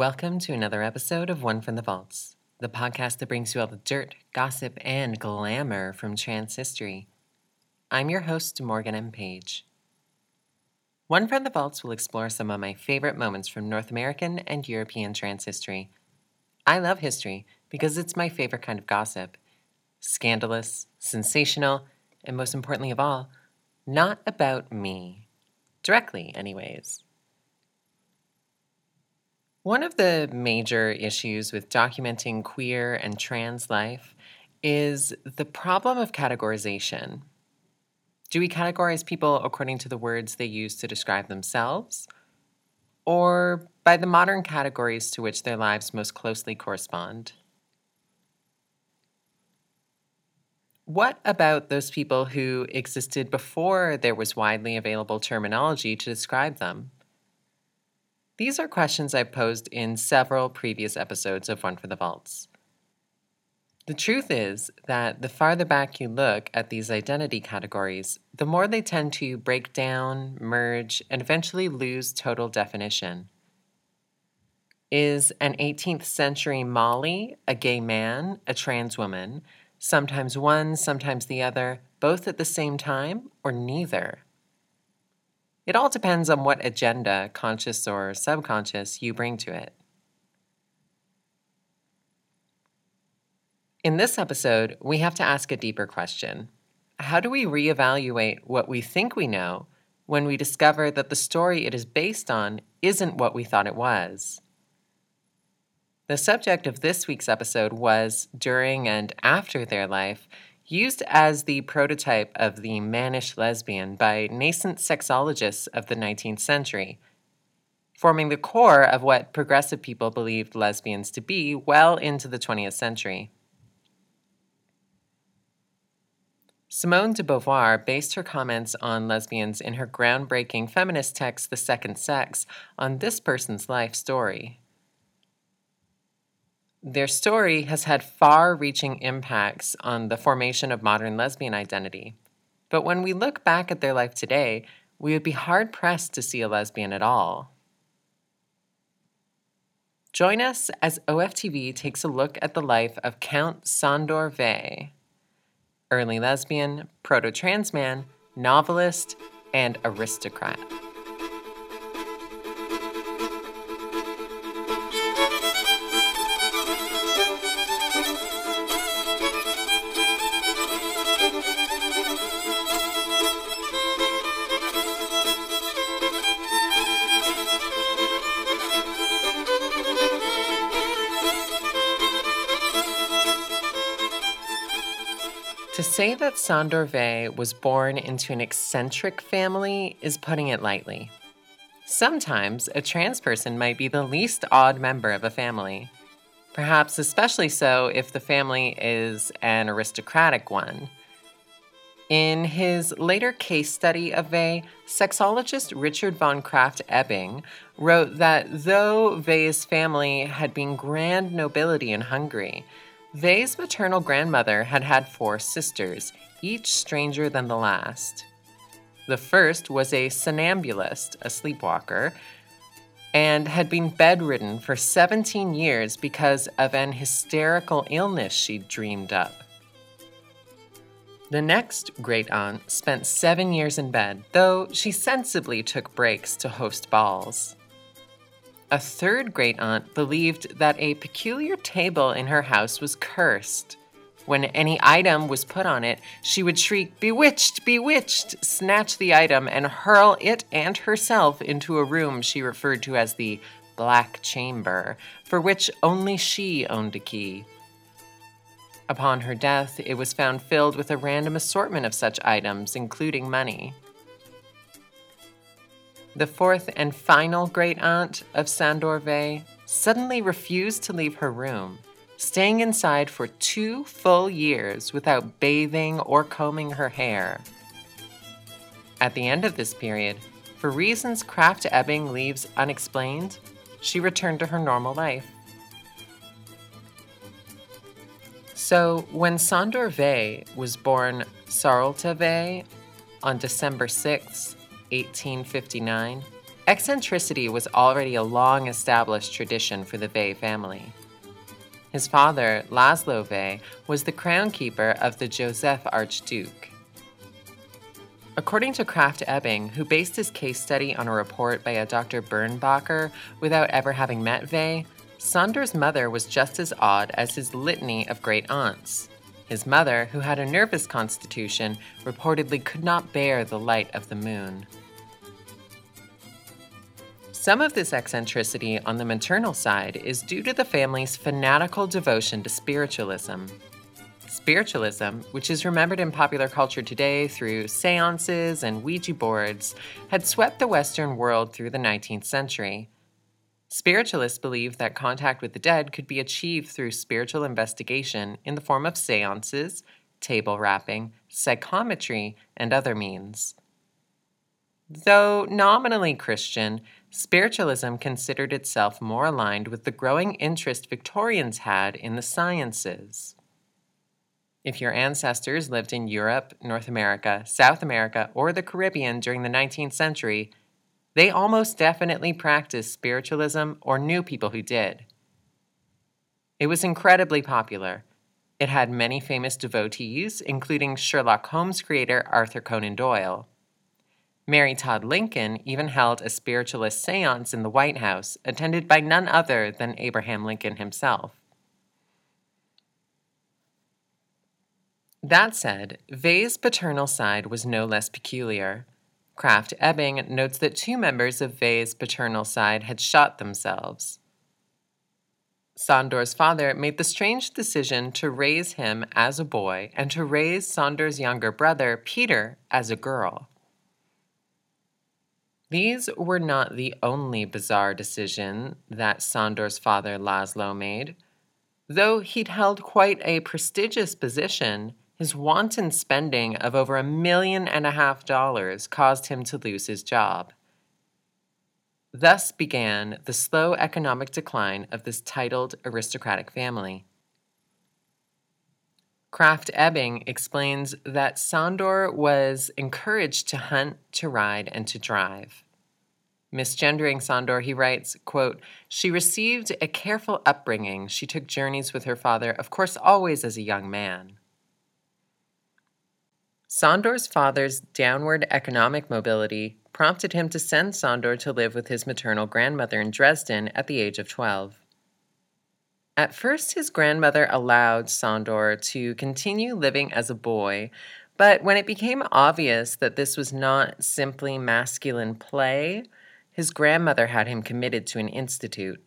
Welcome to another episode of One from the Vaults, the podcast that brings you all the dirt, gossip, and glamour from trans history. I'm your host, Morgan M. Page. One from the Vaults will explore some of my favorite moments from North American and European trans history. I love history because it's my favorite kind of gossip scandalous, sensational, and most importantly of all, not about me. Directly, anyways. One of the major issues with documenting queer and trans life is the problem of categorization. Do we categorize people according to the words they use to describe themselves, or by the modern categories to which their lives most closely correspond? What about those people who existed before there was widely available terminology to describe them? These are questions I've posed in several previous episodes of One from the Vaults. The truth is that the farther back you look at these identity categories, the more they tend to break down, merge, and eventually lose total definition. Is an 18th century Molly a gay man, a trans woman, sometimes one, sometimes the other, both at the same time, or neither. It all depends on what agenda, conscious or subconscious, you bring to it. In this episode, we have to ask a deeper question How do we reevaluate what we think we know when we discover that the story it is based on isn't what we thought it was? The subject of this week's episode was during and after their life, used as the prototype of the mannish lesbian by nascent sexologists of the 19th century, forming the core of what progressive people believed lesbians to be well into the 20th century. Simone de Beauvoir based her comments on lesbians in her groundbreaking feminist text, The Second Sex, on this person's life story. Their story has had far reaching impacts on the formation of modern lesbian identity. But when we look back at their life today, we would be hard pressed to see a lesbian at all. Join us as OFTV takes a look at the life of Count Sandor Vay, early lesbian, proto trans man, novelist, and aristocrat. That Sandor Vay was born into an eccentric family is putting it lightly. Sometimes a trans person might be the least odd member of a family, perhaps especially so if the family is an aristocratic one. In his later case study of Vay, sexologist Richard von Krafft Ebing wrote that though Vay's family had been grand nobility in Hungary, Vay's maternal grandmother had had four sisters, each stranger than the last. The first was a somnambulist, a sleepwalker, and had been bedridden for 17 years because of an hysterical illness she'd dreamed up. The next great aunt spent seven years in bed, though she sensibly took breaks to host balls. A third great aunt believed that a peculiar table in her house was cursed. When any item was put on it, she would shriek, Bewitched! Bewitched! snatch the item, and hurl it and herself into a room she referred to as the Black Chamber, for which only she owned a key. Upon her death, it was found filled with a random assortment of such items, including money. The fourth and final great aunt of Sandor Vay suddenly refused to leave her room, staying inside for two full years without bathing or combing her hair. At the end of this period, for reasons Krafft Ebing leaves unexplained, she returned to her normal life. So, when Sandor Vay was born Sarolta Vay on December 6, 1859, eccentricity was already a long established tradition for the Vay family. His father, Laszlo Vay, was the crown keeper of the Joseph Archduke. According to Krafft Ebing, who based his case study on a report by a Dr. Birnbacher without ever having met Vay, Sandor's mother was just as odd as his litany of great aunts. His mother, who had a nervous constitution, reportedly could not bear the light of the moon. Some of this eccentricity on the maternal side is due to the family's fanatical devotion to spiritualism. Spiritualism, which is remembered in popular culture today through seances and Ouija boards, had swept the Western world through the 19th century. Spiritualists believed that contact with the dead could be achieved through spiritual investigation in the form of seances, table rapping, psychometry, and other means. Though nominally Christian, spiritualism considered itself more aligned with the growing interest Victorians had in the sciences. If your ancestors lived in Europe, North America, South America, or the Caribbean during the 19th century, they almost definitely practiced spiritualism or knew people who did. It was incredibly popular. It had many famous devotees, including Sherlock Holmes creator Arthur Conan Doyle. Mary Todd Lincoln even held a spiritualist seance in the White House, attended by none other than Abraham Lincoln himself. That said, Vay's paternal side was no less peculiar. Krafft Ebing notes that two members of Vay's paternal side had shot themselves. Sandor's father made the strange decision to raise him as a boy and to raise Sandor's younger brother, Peter, as a girl. These were not the only bizarre decision that Sandor's father Laszlo made. Though he'd held quite a prestigious position, his wanton spending of over a million and a half dollars caused him to lose his job. Thus began the slow economic decline of this titled aristocratic family. Krafft Ebing explains that Sandor was encouraged to hunt, to ride, and to drive. Misgendering Sandor, he writes, quote, She received a careful upbringing. She took journeys with her father, of course, always as a young man. Sandor's father's downward economic mobility prompted him to send Sandor to live with his maternal grandmother in Dresden at the age of 12. At first, his grandmother allowed Sandor to continue living as a boy, but when it became obvious that this was not simply masculine play, his grandmother had him committed to an institute.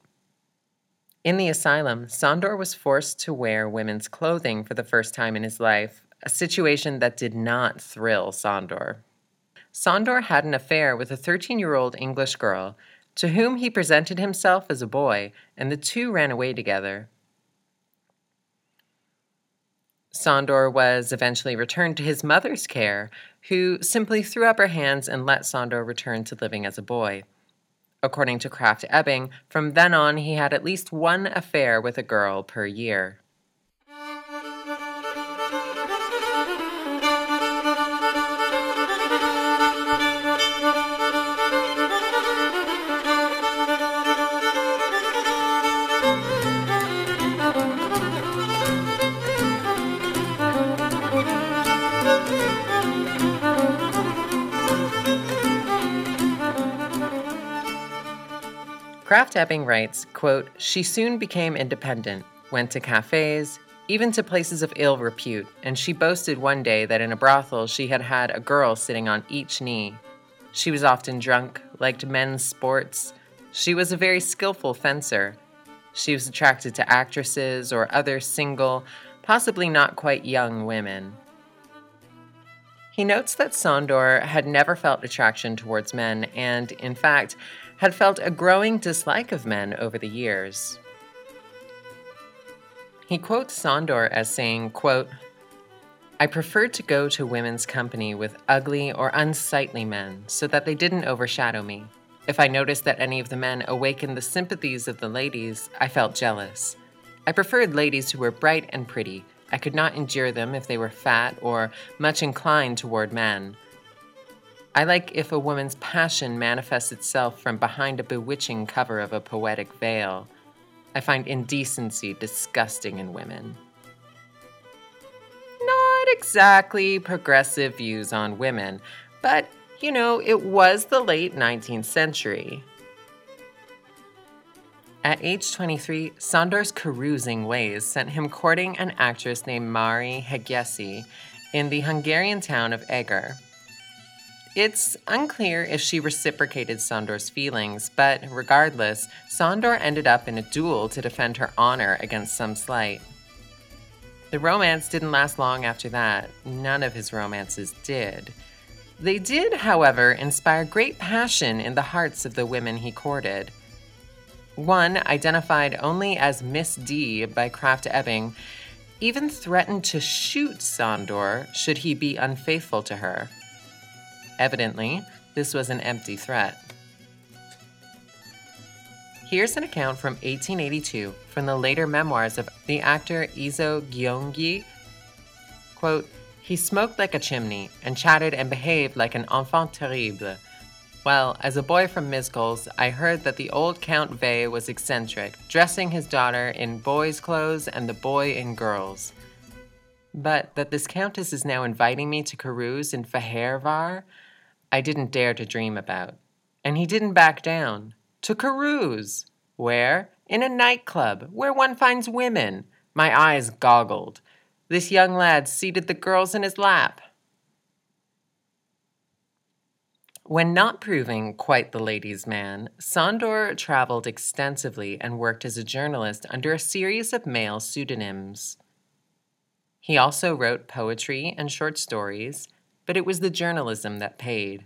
In the asylum, Sandor was forced to wear women's clothing for the first time in his life, a situation that did not thrill Sandor. Sandor had an affair with a 13 year old English girl to whom he presented himself as a boy, and the two ran away together. Sandor was eventually returned to his mother's care, who simply threw up her hands and let Sandor return to living as a boy. According to Krafft Ebing, from then on he had at least one affair with a girl per year. Krafft Ebing writes, quote, She soon became independent, went to cafes, even to places of ill repute, and she boasted one day that in a brothel she had had a girl sitting on each knee. She was often drunk, liked men's sports. She was a very skillful fencer. She was attracted to actresses or other single, possibly not quite young women. He notes that Sandor had never felt attraction towards men and, in fact, had felt a growing dislike of men over the years. He quotes Sandor as saying, quote, I preferred to go to women's company with ugly or unsightly men so that they didn't overshadow me. If I noticed that any of the men awakened the sympathies of the ladies, I felt jealous. I preferred ladies who were bright and pretty, I could not endure them if they were fat or much inclined toward men. I like if a woman's passion manifests itself from behind a bewitching cover of a poetic veil. I find indecency disgusting in women. Not exactly progressive views on women, but you know, it was the late 19th century. At age 23, Sandor's carousing ways sent him courting an actress named Mari Hegesy in the Hungarian town of Eger. It's unclear if she reciprocated Sandor's feelings, but regardless, Sandor ended up in a duel to defend her honor against some slight. The romance didn't last long after that. None of his romances did. They did, however, inspire great passion in the hearts of the women he courted. One, identified only as Miss D by Krafft Ebing, even threatened to shoot Sandor should he be unfaithful to her. Evidently, this was an empty threat. Here's an account from 1882 from the later memoirs of the actor Izo Gyeonggi. Quote, he smoked like a chimney and chatted and behaved like an enfant terrible well, as a boy from Miskolc, I heard that the old Count Vay was eccentric, dressing his daughter in boys' clothes and the boy in girls. But that this countess is now inviting me to carouse in Fehérvár, I didn't dare to dream about. And he didn't back down. To carouse! Where? In a nightclub, where one finds women. My eyes goggled. This young lad seated the girls in his lap. When not proving quite the ladies' man, Sandor traveled extensively and worked as a journalist under a series of male pseudonyms. He also wrote poetry and short stories, but it was the journalism that paid.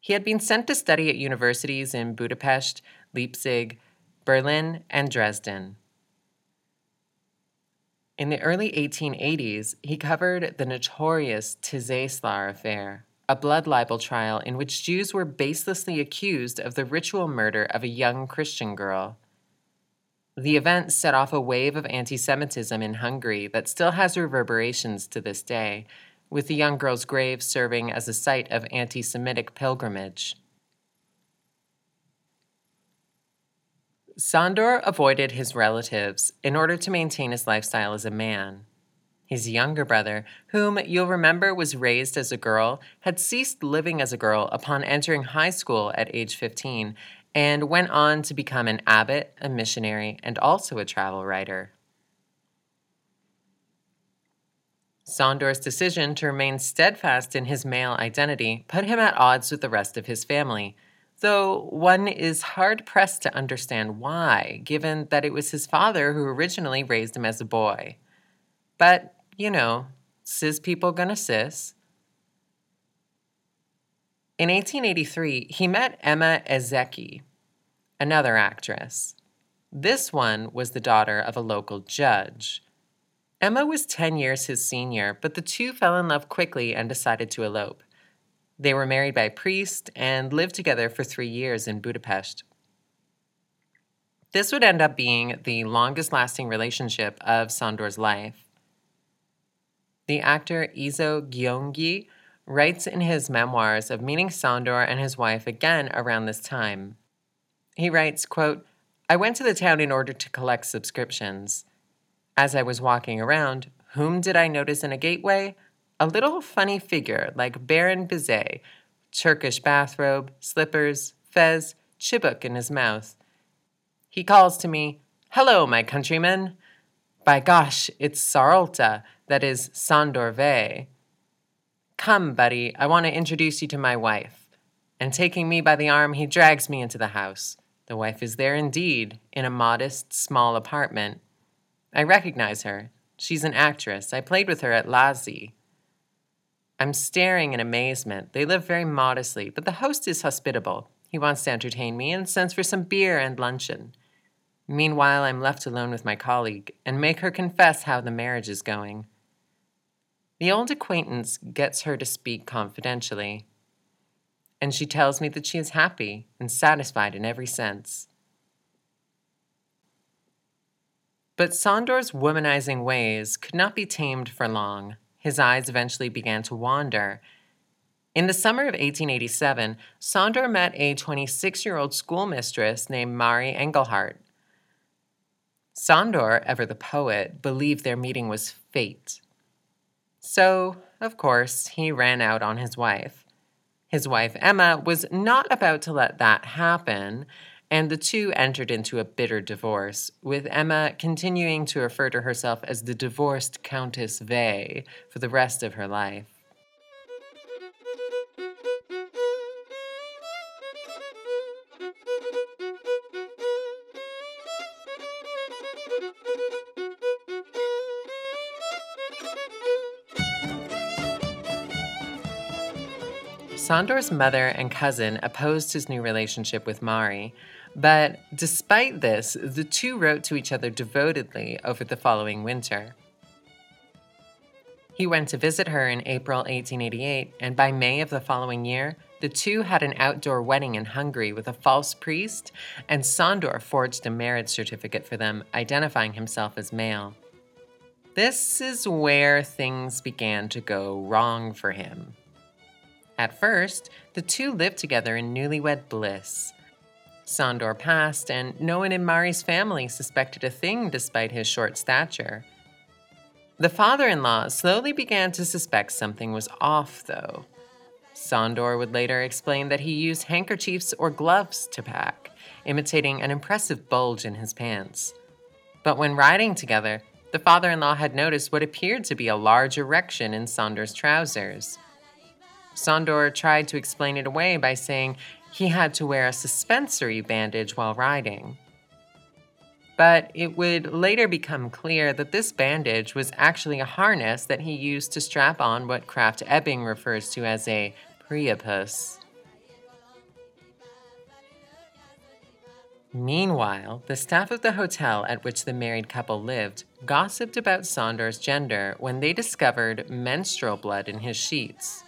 He had been sent to study at universities in Budapest, Leipzig, Berlin, and Dresden. In the early 1880s, he covered the notorious Tiszaeszlár affair a blood libel trial in which Jews were baselessly accused of the ritual murder of a young Christian girl. The event set off a wave of anti Semitism in Hungary that still has reverberations to this day, with the young girl's grave serving as a site of anti Semitic pilgrimage. Sandor avoided his relatives in order to maintain his lifestyle as a man. His younger brother, whom you'll remember was raised as a girl, had ceased living as a girl upon entering high school at age 15 and went on to become an abbot, a missionary, and also a travel writer. Sandor's decision to remain steadfast in his male identity put him at odds with the rest of his family, though one is hard pressed to understand why, given that it was his father who originally raised him as a boy. But you know, cis people gonna cis. In 1883, he met Emma Ezeki, another actress. This one was the daughter of a local judge. Emma was 10 years his senior, but the two fell in love quickly and decided to elope. They were married by a priest and lived together for three years in Budapest. This would end up being the longest lasting relationship of Sandor's life. The actor Izo Gyeonggi writes in his memoirs of meeting Sandor and his wife again around this time. He writes, quote, I went to the town in order to collect subscriptions. As I was walking around, whom did I notice in a gateway? A little funny figure like Baron Bizet, Turkish bathrobe, slippers, fez, chibuk in his mouth. He calls to me, Hello, my countrymen. By gosh, it's Sarolta, that is Sandor Vay. Come, buddy, I want to introduce you to my wife. And taking me by the arm, he drags me into the house. The wife is there indeed, in a modest, small apartment. I recognize her. She's an actress. I played with her at Lazi. I'm staring in amazement. They live very modestly, but the host is hospitable. He wants to entertain me and sends for some beer and luncheon. Meanwhile, I'm left alone with my colleague and make her confess how the marriage is going. The old acquaintance gets her to speak confidentially, and she tells me that she is happy and satisfied in every sense. But Sandor's womanizing ways could not be tamed for long. His eyes eventually began to wander. In the summer of 1887, Sandor met a 26 year old schoolmistress named Mari Engelhardt. Sandor, ever the poet, believed their meeting was fate. So, of course, he ran out on his wife. His wife, Emma, was not about to let that happen, and the two entered into a bitter divorce, with Emma continuing to refer to herself as the divorced Countess Vay for the rest of her life. Sandor's mother and cousin opposed his new relationship with Mari, but despite this, the two wrote to each other devotedly over the following winter. He went to visit her in April 1888, and by May of the following year, the two had an outdoor wedding in Hungary with a false priest, and Sandor forged a marriage certificate for them, identifying himself as male. This is where things began to go wrong for him. At first, the two lived together in newlywed bliss. Sandor passed, and no one in Mari's family suspected a thing despite his short stature. The father in law slowly began to suspect something was off, though. Sandor would later explain that he used handkerchiefs or gloves to pack, imitating an impressive bulge in his pants. But when riding together, the father in law had noticed what appeared to be a large erection in Sandor's trousers. Sandor tried to explain it away by saying he had to wear a suspensory bandage while riding. But it would later become clear that this bandage was actually a harness that he used to strap on what Krafft Ebing refers to as a Priapus. Meanwhile, the staff of the hotel at which the married couple lived gossiped about Sandor's gender when they discovered menstrual blood in his sheets.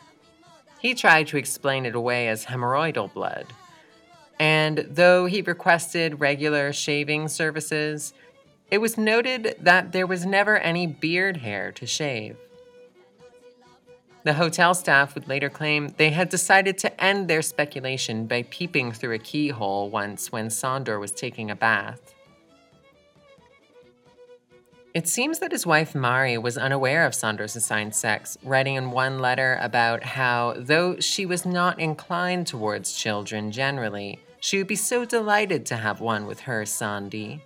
He tried to explain it away as hemorrhoidal blood. And though he requested regular shaving services, it was noted that there was never any beard hair to shave. The hotel staff would later claim they had decided to end their speculation by peeping through a keyhole once when Sandor was taking a bath. It seems that his wife Mari was unaware of Sandor's assigned sex, writing in one letter about how, though she was not inclined towards children generally, she would be so delighted to have one with her Sandy.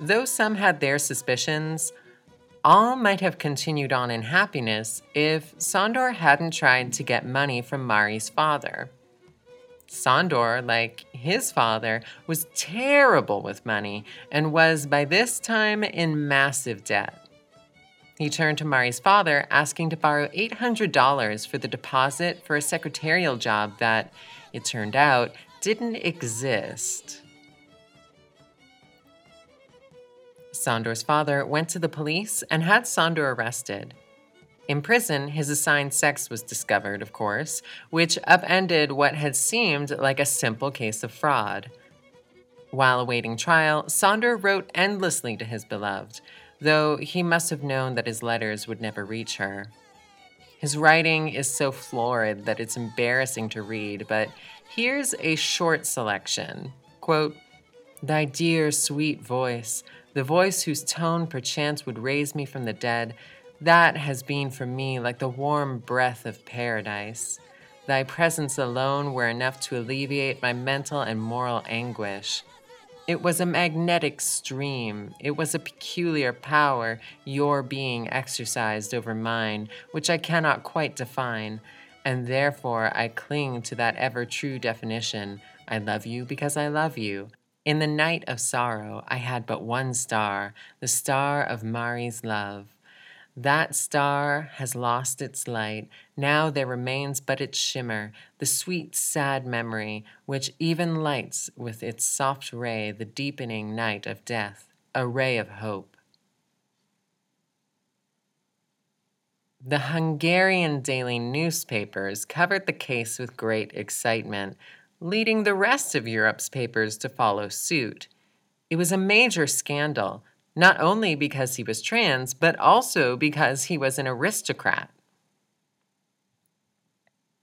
Though some had their suspicions, all might have continued on in happiness if Sandor hadn't tried to get money from Mari's father. Sandor, like his father, was terrible with money and was by this time in massive debt. He turned to Mari's father, asking to borrow $800 for the deposit for a secretarial job that, it turned out, didn't exist. Sandor's father went to the police and had Sandor arrested. In prison, his assigned sex was discovered, of course, which upended what had seemed like a simple case of fraud. While awaiting trial, Sandor wrote endlessly to his beloved, though he must have known that his letters would never reach her. His writing is so florid that it's embarrassing to read, but here's a short selection. Quote, Thy dear, sweet voice, the voice whose tone perchance would raise me from the dead, that has been for me like the warm breath of paradise. Thy presence alone were enough to alleviate my mental and moral anguish. It was a magnetic stream. It was a peculiar power your being exercised over mine, which I cannot quite define, and therefore I cling to that ever true definition I love you because I love you. In the night of sorrow, I had but one star, the star of Mari's love. That star has lost its light. Now there remains but its shimmer, the sweet, sad memory, which even lights with its soft ray the deepening night of death, a ray of hope. The Hungarian daily newspapers covered the case with great excitement, leading the rest of Europe's papers to follow suit. It was a major scandal, not only because he was trans, but also because he was an aristocrat.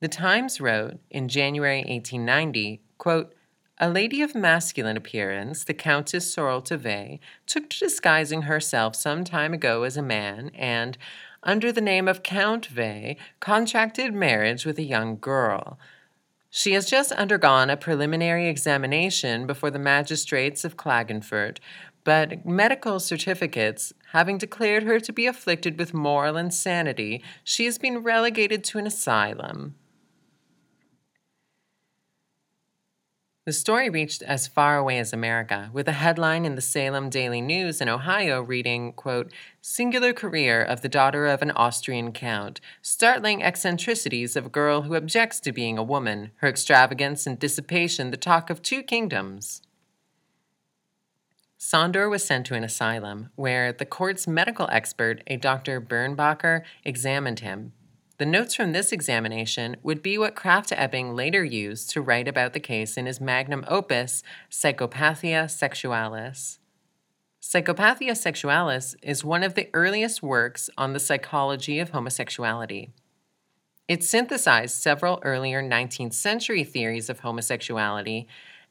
The Times wrote in January 1890, quote, a lady of masculine appearance, the Countess Sarolta Vay, took to disguising herself some time ago as a man and, under the name of Count Vay, contracted marriage with a young girl. She has just undergone a preliminary examination before the magistrates of Klagenfurt, but medical certificates having declared her to be afflicted with moral insanity, she has been relegated to an asylum. The story reached as far away as America, with a headline in the Salem Daily News in Ohio reading, quote, Singular career of the daughter of an Austrian count, startling eccentricities of a girl who objects to being a woman, her extravagance and dissipation the talk of two kingdoms. Sandor was sent to an asylum where the court's medical expert, a Dr. Birnbacher, examined him, the notes from this examination would be what Krafft-Ebing later used to write about the case in his magnum opus, Psychopathia Sexualis. Psychopathia Sexualis is one of the earliest works on the psychology of homosexuality. It synthesized several earlier 19th century theories of homosexuality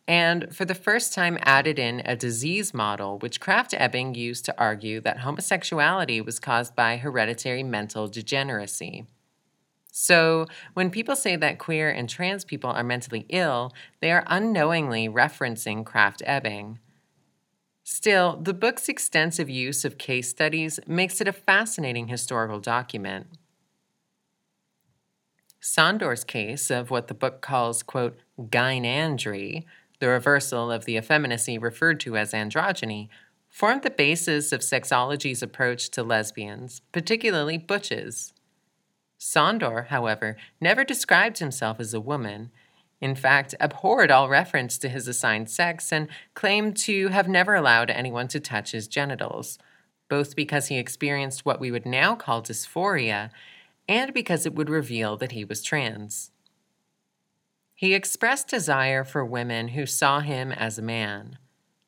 and for the first time added in a disease model which Krafft-Ebing used to argue that homosexuality was caused by hereditary mental degeneracy. So, when people say that queer and trans people are mentally ill, they are unknowingly referencing Krafft-Ebing. Still, the book's extensive use of case studies makes it a fascinating historical document. Sandor's case of what the book calls, quote, gynandry, the reversal of the effeminacy referred to as androgyny, formed the basis of sexology's approach to lesbians, particularly butches. Sandor, however, never described himself as a woman, in fact, abhorred all reference to his assigned sex and claimed to have never allowed anyone to touch his genitals, both because he experienced what we would now call dysphoria and because it would reveal that he was trans. He expressed desire for women who saw him as a man.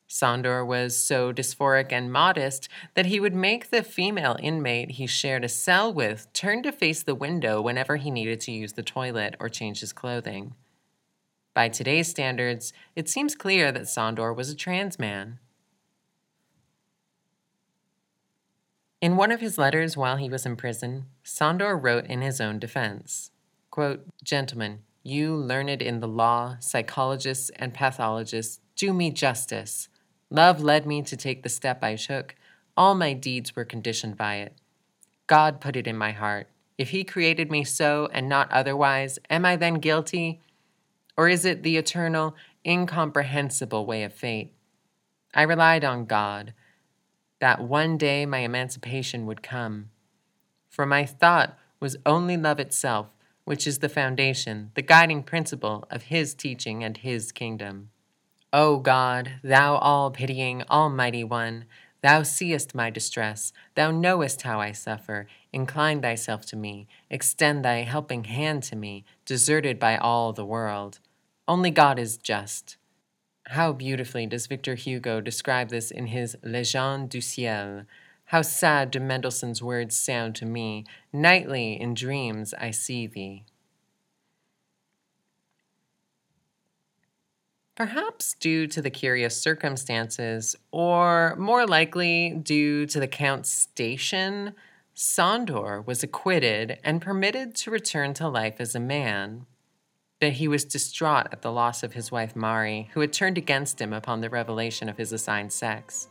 Sandor was so dysphoric and modest that he would make the female inmate he shared a cell with turn to face the window whenever he needed to use the toilet or change his clothing. By today's standards, it seems clear that Sandor was a trans man. In one of his letters while he was in prison, Sandor wrote in his own defense quote, Gentlemen, you learned in the law, psychologists, and pathologists, do me justice. Love led me to take the step I took. All my deeds were conditioned by it. God put it in my heart. If He created me so and not otherwise, am I then guilty? Or is it the eternal, incomprehensible way of fate? I relied on God, that one day my emancipation would come. For my thought was only love itself, which is the foundation, the guiding principle of His teaching and His kingdom. O God, thou all pitying, almighty one, thou seest my distress, thou knowest how I suffer. Incline thyself to me, extend thy helping hand to me, deserted by all the world. Only God is just. How beautifully does Victor Hugo describe this in his Légende des siècles. How sad do Mendelssohn's words sound to me. Nightly in dreams I see thee. Perhaps due to the curious circumstances, or more likely due to the Count's station, Sandor was acquitted and permitted to return to life as a man. But he was distraught at the loss of his wife Mari, who had turned against him upon the revelation of his assigned sex.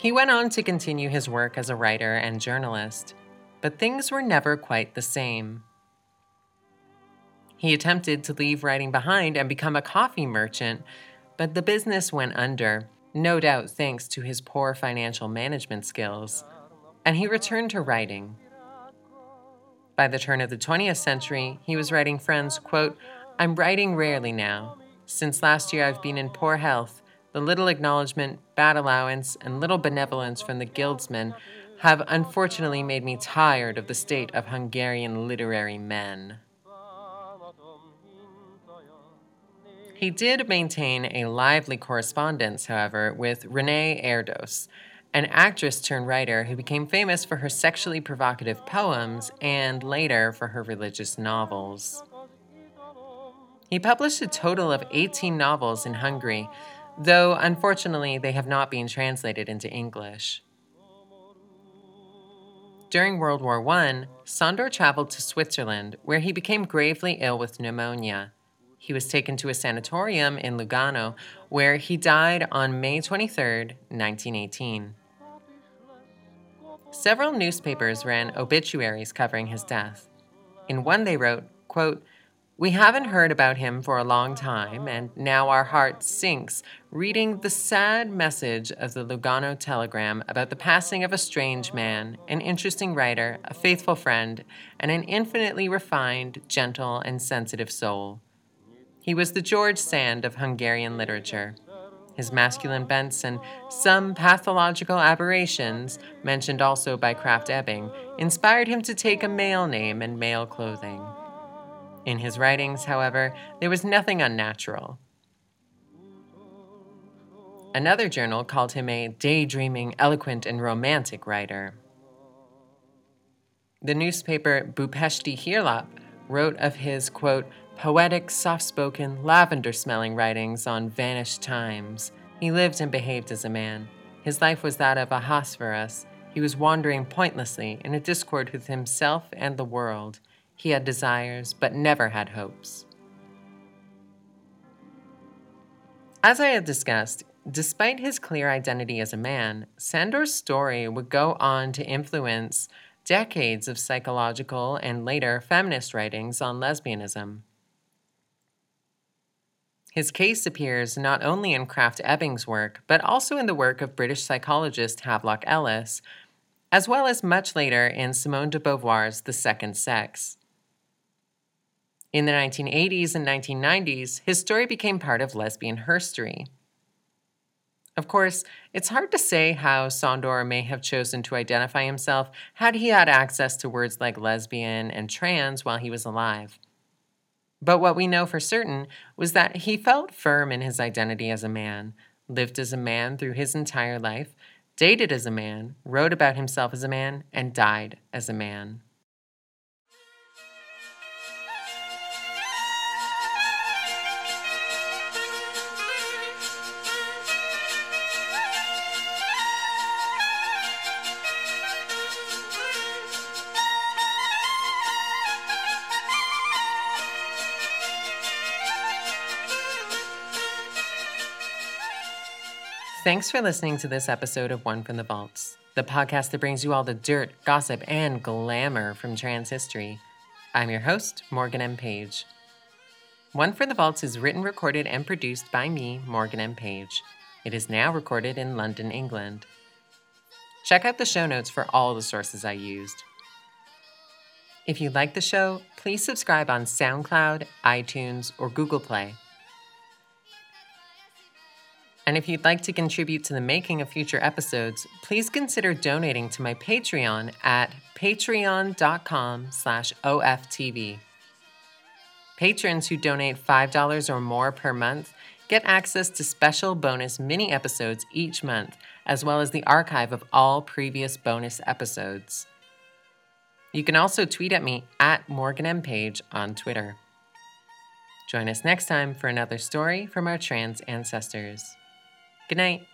He went on to continue his work as a writer and journalist, but things were never quite the same. He attempted to leave writing behind and become a coffee merchant, but the business went under, no doubt thanks to his poor financial management skills. and he returned to writing. By the turn of the 20th century, he was writing friends, quote, I'm writing rarely now. Since last year, I've been in poor health. The little acknowledgement, bad allowance, and little benevolence from the guildsmen have unfortunately made me tired of the state of Hungarian literary men. He did maintain a lively correspondence, however, with Renee Erdos, an actress turned writer who became famous for her sexually provocative poems and later for her religious novels. He published a total of 18 novels in Hungary, though unfortunately they have not been translated into English. During World War I, Sandor traveled to Switzerland, where he became gravely ill with pneumonia. He was taken to a sanatorium in Lugano, where he died on May 23, 1918. Several newspapers ran obituaries covering his death. In one, they wrote, quote, we haven't heard about him for a long time, and now our heart sinks reading the sad message of the Lugano telegram about the passing of a strange man, an interesting writer, a faithful friend, and an infinitely refined, gentle, and sensitive soul. He was the George Sand of Hungarian literature. His masculine bents and some pathological aberrations, mentioned also by Krafft Ebing, inspired him to take a male name and male clothing. In his writings, however, there was nothing unnatural. Another journal called him a daydreaming, eloquent, and romantic writer. The newspaper Budapesti Hírlap wrote of his, quote, poetic, soft spoken, lavender smelling writings on vanished times. He lived and behaved as a man. His life was that of a Ahasuerus. He was wandering pointlessly in a discord with himself and the world. He had desires, but never had hopes. As I have discussed, despite his clear identity as a man, Sandor's story would go on to influence decades of psychological and later feminist writings on lesbianism. His case appears not only in Krafft Ebing's work, but also in the work of British psychologist Havelock Ellis, as well as much later in Simone de Beauvoir's The Second Sex. In the 1980s and 1990s, his story became part of lesbian herstory. Of course, it's hard to say how Sandor may have chosen to identify himself had he had access to words like lesbian and trans while he was alive. But what we know for certain was that he felt firm in his identity as a man, lived as a man through his entire life, dated as a man, wrote about himself as a man, and died as a man. Thanks for listening to this episode of One from the Vaults, the podcast that brings you all the dirt, gossip, and glamour from trans history. I'm your host, Morgan M. Page. One from the Vaults is written, recorded, and produced by me, Morgan M. Page. It is now recorded in London, England. Check out the show notes for all the sources I used. If you like the show, please subscribe on SoundCloud, iTunes, or Google Play. And if you'd like to contribute to the making of future episodes, please consider donating to my Patreon at patreon.com slash OFTV. Patrons who donate $5 or more per month get access to special bonus mini episodes each month, as well as the archive of all previous bonus episodes. You can also tweet at me at Morgan M. Page on Twitter. Join us next time for another story from our trans ancestors. Good night.